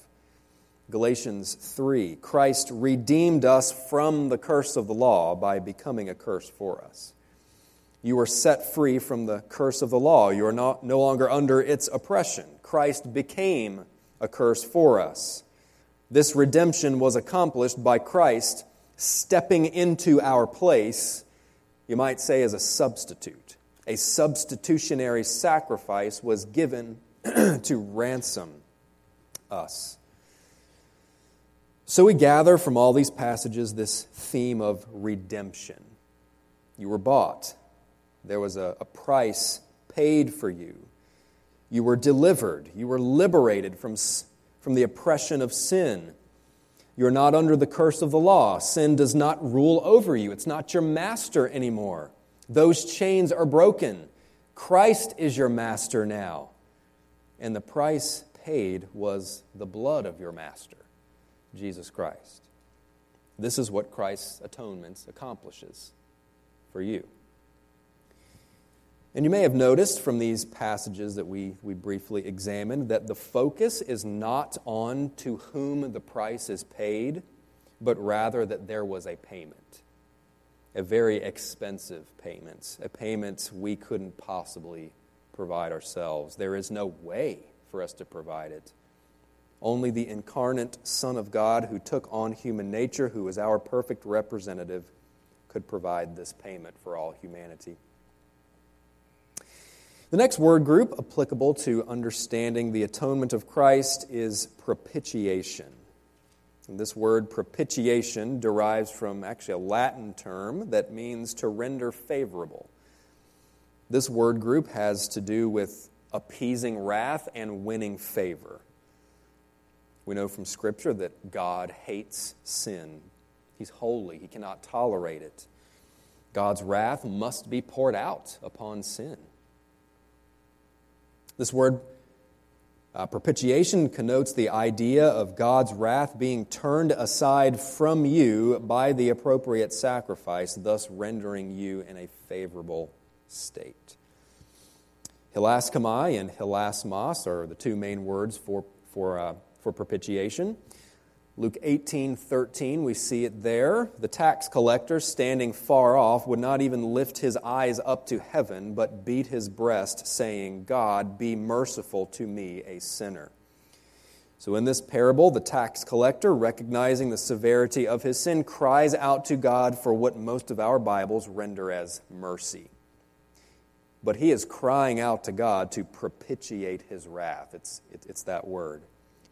Galatians 3 Christ redeemed us from the curse of the law by becoming a curse for us. You are set free from the curse of the law. You are not, no longer under its oppression. Christ became a curse for us. This redemption was accomplished by Christ stepping into our place, you might say, as a substitute. A substitutionary sacrifice was given [clears throat] to ransom us. So we gather from all these passages this theme of redemption. You were bought. There was a, a price paid for you. You were delivered. You were liberated from, from the oppression of sin. You're not under the curse of the law. Sin does not rule over you, it's not your master anymore. Those chains are broken. Christ is your master now. And the price paid was the blood of your master, Jesus Christ. This is what Christ's atonement accomplishes for you. And you may have noticed from these passages that we, we briefly examined that the focus is not on to whom the price is paid, but rather that there was a payment. A very expensive payment, a payment we couldn't possibly provide ourselves. There is no way for us to provide it. Only the incarnate Son of God, who took on human nature, who is our perfect representative, could provide this payment for all humanity. The next word group applicable to understanding the atonement of Christ is propitiation. And this word propitiation derives from actually a Latin term that means to render favorable. This word group has to do with appeasing wrath and winning favor. We know from Scripture that God hates sin. He's holy, He cannot tolerate it. God's wrath must be poured out upon sin. This word uh, propitiation connotes the idea of God's wrath being turned aside from you by the appropriate sacrifice, thus rendering you in a favorable state. Hilaskomai and hilasmos are the two main words for, for, uh, for propitiation. Luke 18, 13, we see it there. The tax collector, standing far off, would not even lift his eyes up to heaven, but beat his breast, saying, God, be merciful to me, a sinner. So, in this parable, the tax collector, recognizing the severity of his sin, cries out to God for what most of our Bibles render as mercy. But he is crying out to God to propitiate his wrath. It's, it, it's that word.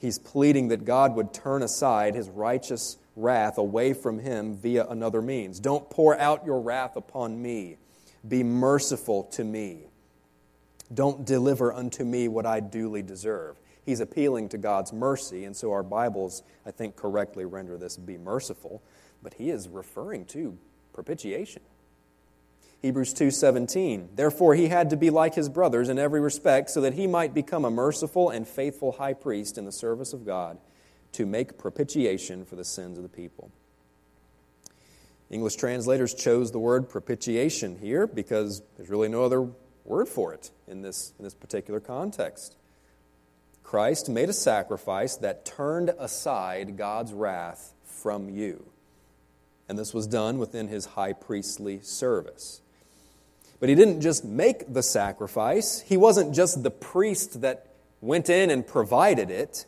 He's pleading that God would turn aside his righteous wrath away from him via another means. Don't pour out your wrath upon me. Be merciful to me. Don't deliver unto me what I duly deserve. He's appealing to God's mercy, and so our Bibles, I think, correctly render this be merciful, but he is referring to propitiation. Hebrews 2:17 Therefore he had to be like his brothers in every respect so that he might become a merciful and faithful high priest in the service of God to make propitiation for the sins of the people. English translators chose the word propitiation here because there's really no other word for it in this, in this particular context. Christ made a sacrifice that turned aside God's wrath from you. And this was done within his high priestly service. But he didn't just make the sacrifice, he wasn't just the priest that went in and provided it.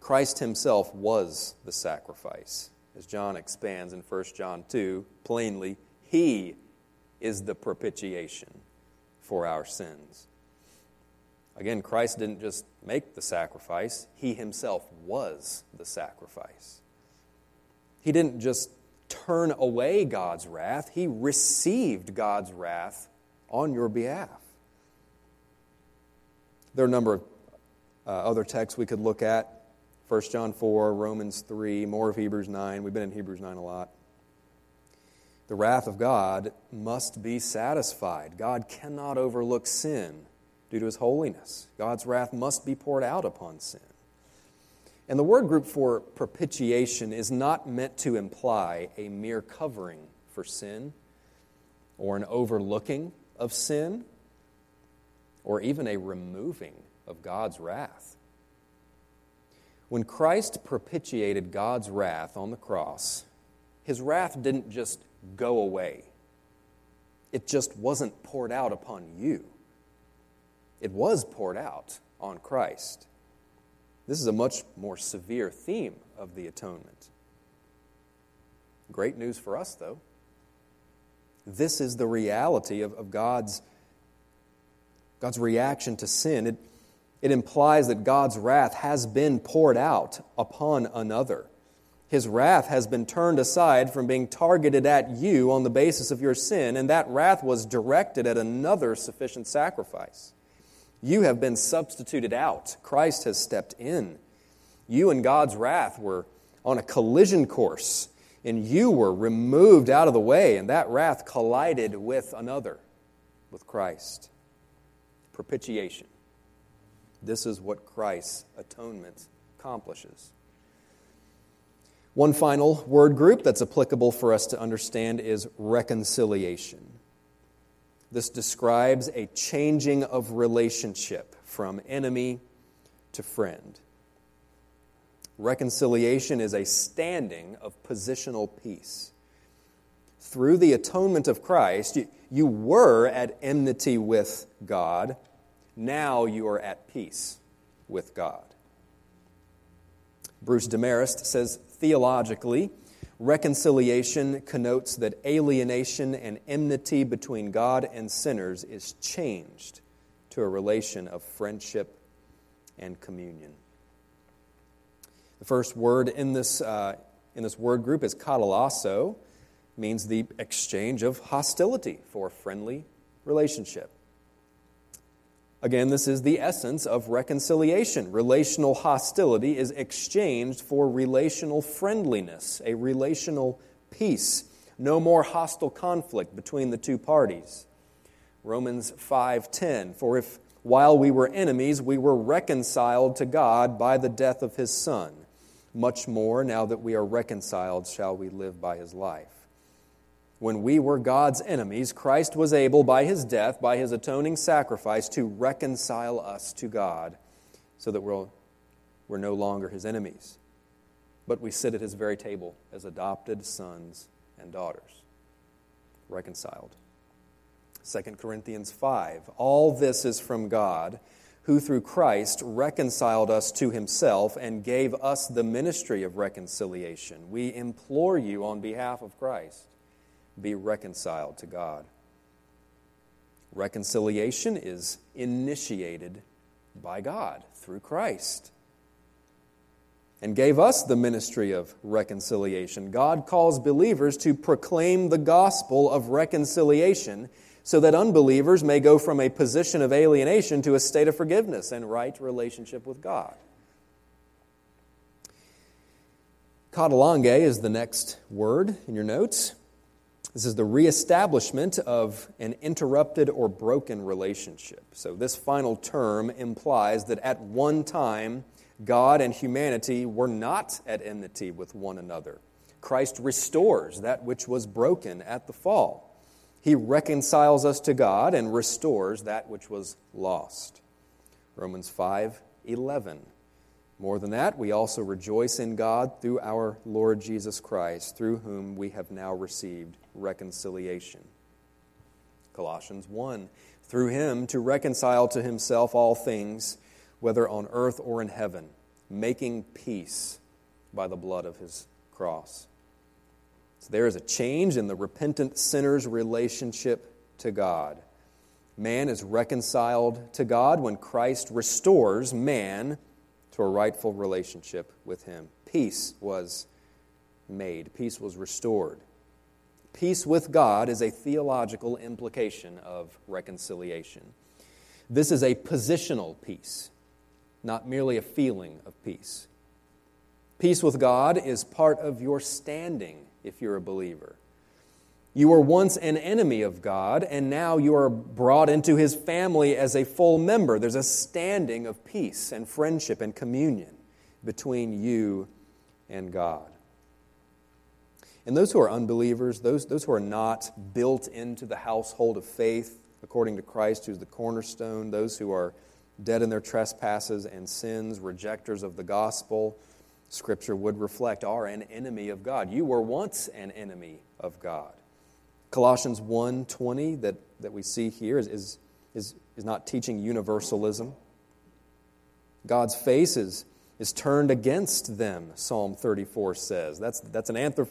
Christ himself was the sacrifice. As John expands in 1 John 2, plainly, he is the propitiation for our sins. Again, Christ didn't just make the sacrifice, He Himself was the sacrifice. He didn't just turn away God's wrath, He received God's wrath on your behalf. There are a number of uh, other texts we could look at 1 John 4, Romans 3, more of Hebrews 9. We've been in Hebrews 9 a lot. The wrath of God must be satisfied. God cannot overlook sin due to his holiness. God's wrath must be poured out upon sin. And the word group for propitiation is not meant to imply a mere covering for sin or an overlooking of sin or even a removing of God's wrath. When Christ propitiated God's wrath on the cross, his wrath didn't just go away. It just wasn't poured out upon you. It was poured out on Christ. This is a much more severe theme of the atonement. Great news for us, though. This is the reality of, of God's, God's reaction to sin. It, it implies that God's wrath has been poured out upon another. His wrath has been turned aside from being targeted at you on the basis of your sin, and that wrath was directed at another sufficient sacrifice. You have been substituted out. Christ has stepped in. You and God's wrath were on a collision course, and you were removed out of the way, and that wrath collided with another, with Christ. Propitiation. This is what Christ's atonement accomplishes. One final word group that's applicable for us to understand is reconciliation. This describes a changing of relationship from enemy to friend. Reconciliation is a standing of positional peace. Through the atonement of Christ, you, were at enmity with God. Now you are at peace with God. Bruce Demarest says theologically, reconciliation connotes that alienation and enmity between God and sinners is changed to a relation of friendship and communion. The first word in this, uh, in this word group is katalasso, means the exchange of hostility for friendly relationship. Again, this is the essence of reconciliation. Relational hostility is exchanged for relational friendliness, a relational peace. No more hostile conflict between the two parties. Romans 5:10 For if while we were enemies we were reconciled to God by the death of his son, much more now that we are reconciled shall we live by his life when we were God's enemies, Christ was able, by his death, by his atoning sacrifice, to reconcile us to God so that we're, we're no longer his enemies. But we sit at his very table as adopted sons and daughters, reconciled. 2 Corinthians 5 All this is from God, who through Christ reconciled us to himself and gave us the ministry of reconciliation. We implore you on behalf of Christ be reconciled to God. Reconciliation is initiated by God through Christ and gave us the ministry of reconciliation. God calls believers to proclaim the gospel of reconciliation so that unbelievers may go from a position of alienation to a state of forgiveness and right relationship with God. Katallage is the next word in your notes. This is the reestablishment of an interrupted or broken relationship. So, this final term implies that at one time, God and humanity were not at enmity with one another. Christ restores that which was broken at the fall. He reconciles us to God and restores that which was lost. Romans 5 11. More than that, we also rejoice in God through our Lord Jesus Christ, through whom we have now received reconciliation. Colossians 1 Through him to reconcile to himself all things, whether on earth or in heaven, making peace by the blood of his cross. So there is a change in the repentant sinner's relationship to God. Man is reconciled to God when Christ restores man to a rightful relationship with Him. Peace was made, peace was restored. Peace with God is a theological implication of reconciliation. This is a positional peace, not merely a feeling of peace. Peace with God is part of your standing if you're a believer. You were once an enemy of God, and now you are brought into his family as a full member. There's a standing of peace and friendship and communion between you and God. And those who are unbelievers, those, those who are not built into the household of faith, according to Christ, who's the cornerstone, those who are dead in their trespasses and sins, rejectors of the gospel, Scripture would reflect are an enemy of God. You were once an enemy of God. Colossians 1.20 that, that we see here is, is, is, is not teaching universalism. God's face is, is turned against them, Psalm 34 says. That's, that's an anthrop-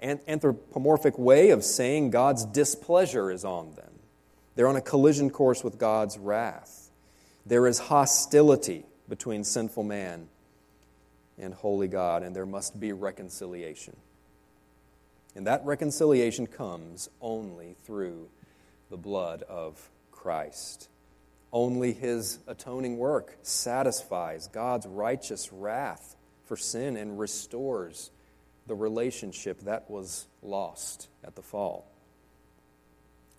anthropomorphic way of saying God's displeasure is on them. They're on a collision course with God's wrath. There is hostility between sinful man and holy God, and there must be reconciliation. And that reconciliation comes only through the blood of Christ. Only his atoning work satisfies God's righteous wrath for sin and restores the relationship that was lost at the fall.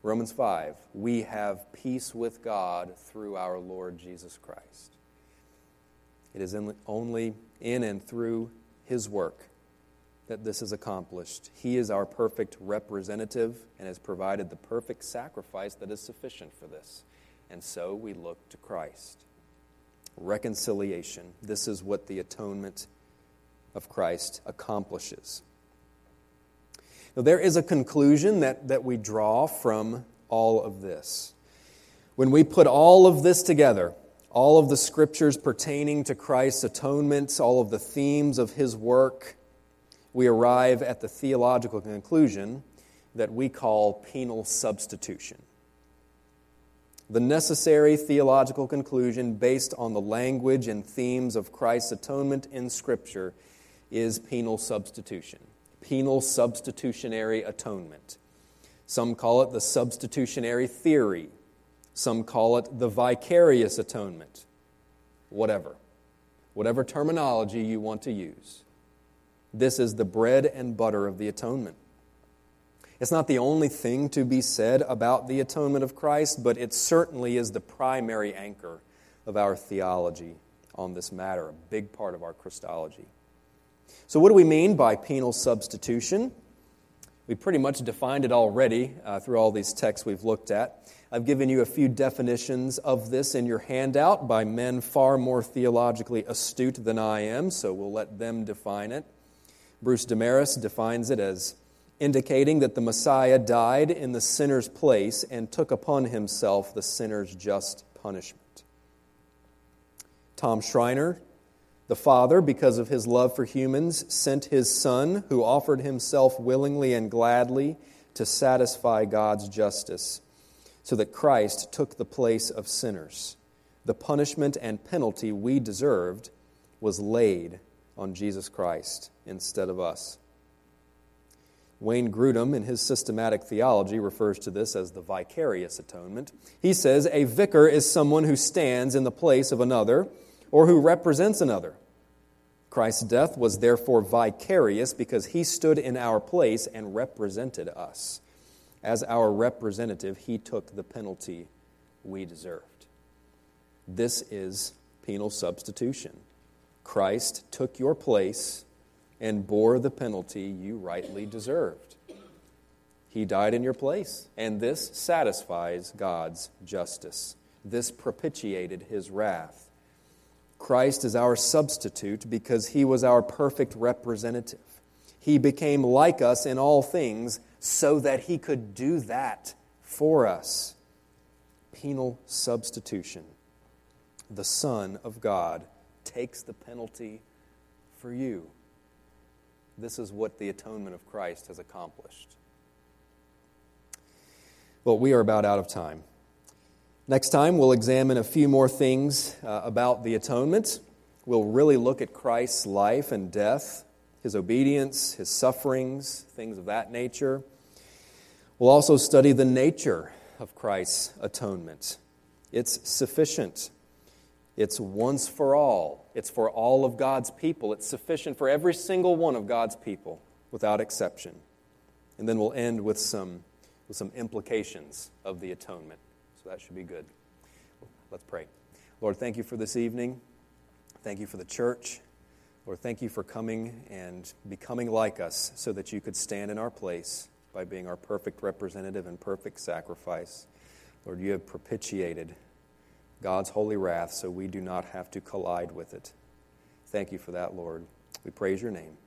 Romans 5 We have peace with God through our Lord Jesus Christ. It is in, only in and through his work that this is accomplished. He is our perfect representative and has provided the perfect sacrifice that is sufficient for this. And so we look to Christ. Reconciliation. This is what the atonement of Christ accomplishes. Now, there is a conclusion that, that we draw from all of this. When we put all of this together, all of the scriptures pertaining to Christ's atonement, all of the themes of his work, we arrive at the theological conclusion that we call penal substitution. The necessary theological conclusion based on the language and themes of Christ's atonement in Scripture is penal substitution, penal substitutionary atonement. Some call it the substitutionary theory. Some call it the vicarious atonement. Whatever. Whatever terminology you want to use. This is the bread and butter of the atonement. It's not the only thing to be said about the atonement of Christ, but it certainly is the primary anchor of our theology on this matter, a big part of our Christology. So, what do we mean by penal substitution? We pretty much defined it already uh, through all these texts we've looked at. I've given you a few definitions of this in your handout by men far more theologically astute than I am, so we'll let them define it. Bruce Demarest defines it as indicating that the Messiah died in the sinner's place and took upon himself the sinner's just punishment. Tom Schreiner, the Father, because of his love for humans, sent his Son, who offered himself willingly and gladly to satisfy God's justice, so that Christ took the place of sinners. The punishment and penalty we deserved was laid on Jesus Christ instead of us. Wayne Grudem, in his systematic theology, refers to this as the vicarious atonement. He says a vicar is someone who stands in the place of another or who represents another. Christ's death was therefore vicarious because he stood in our place and represented us. As our representative, he took the penalty we deserved. This is penal substitution. Christ took your place and bore the penalty you rightly deserved. He died in your place, and this satisfies God's justice. This propitiated his wrath. Christ is our substitute because he was our perfect representative. He became like us in all things so that he could do that for us. Penal substitution. The Son of God takes the penalty for you. This is what the atonement of Christ has accomplished. Well, we are about out of time. Next time, we'll examine a few more things uh, about the atonement. We'll really look at Christ's life and death, his obedience, his sufferings, things of that nature. We'll also study the nature of Christ's atonement. It's sufficient, it's once for all, it's for all of God's people, it's sufficient for every single one of God's people without exception. And then we'll end with some, with some implications of the atonement. So that should be good. Let's pray. Lord, thank you for this evening. Thank you for the church. Lord, thank you for coming and becoming like us so that you could stand in our place by being our perfect representative and perfect sacrifice. Lord, you have propitiated God's holy wrath so we do not have to collide with it. Thank you for that, Lord. We praise your name.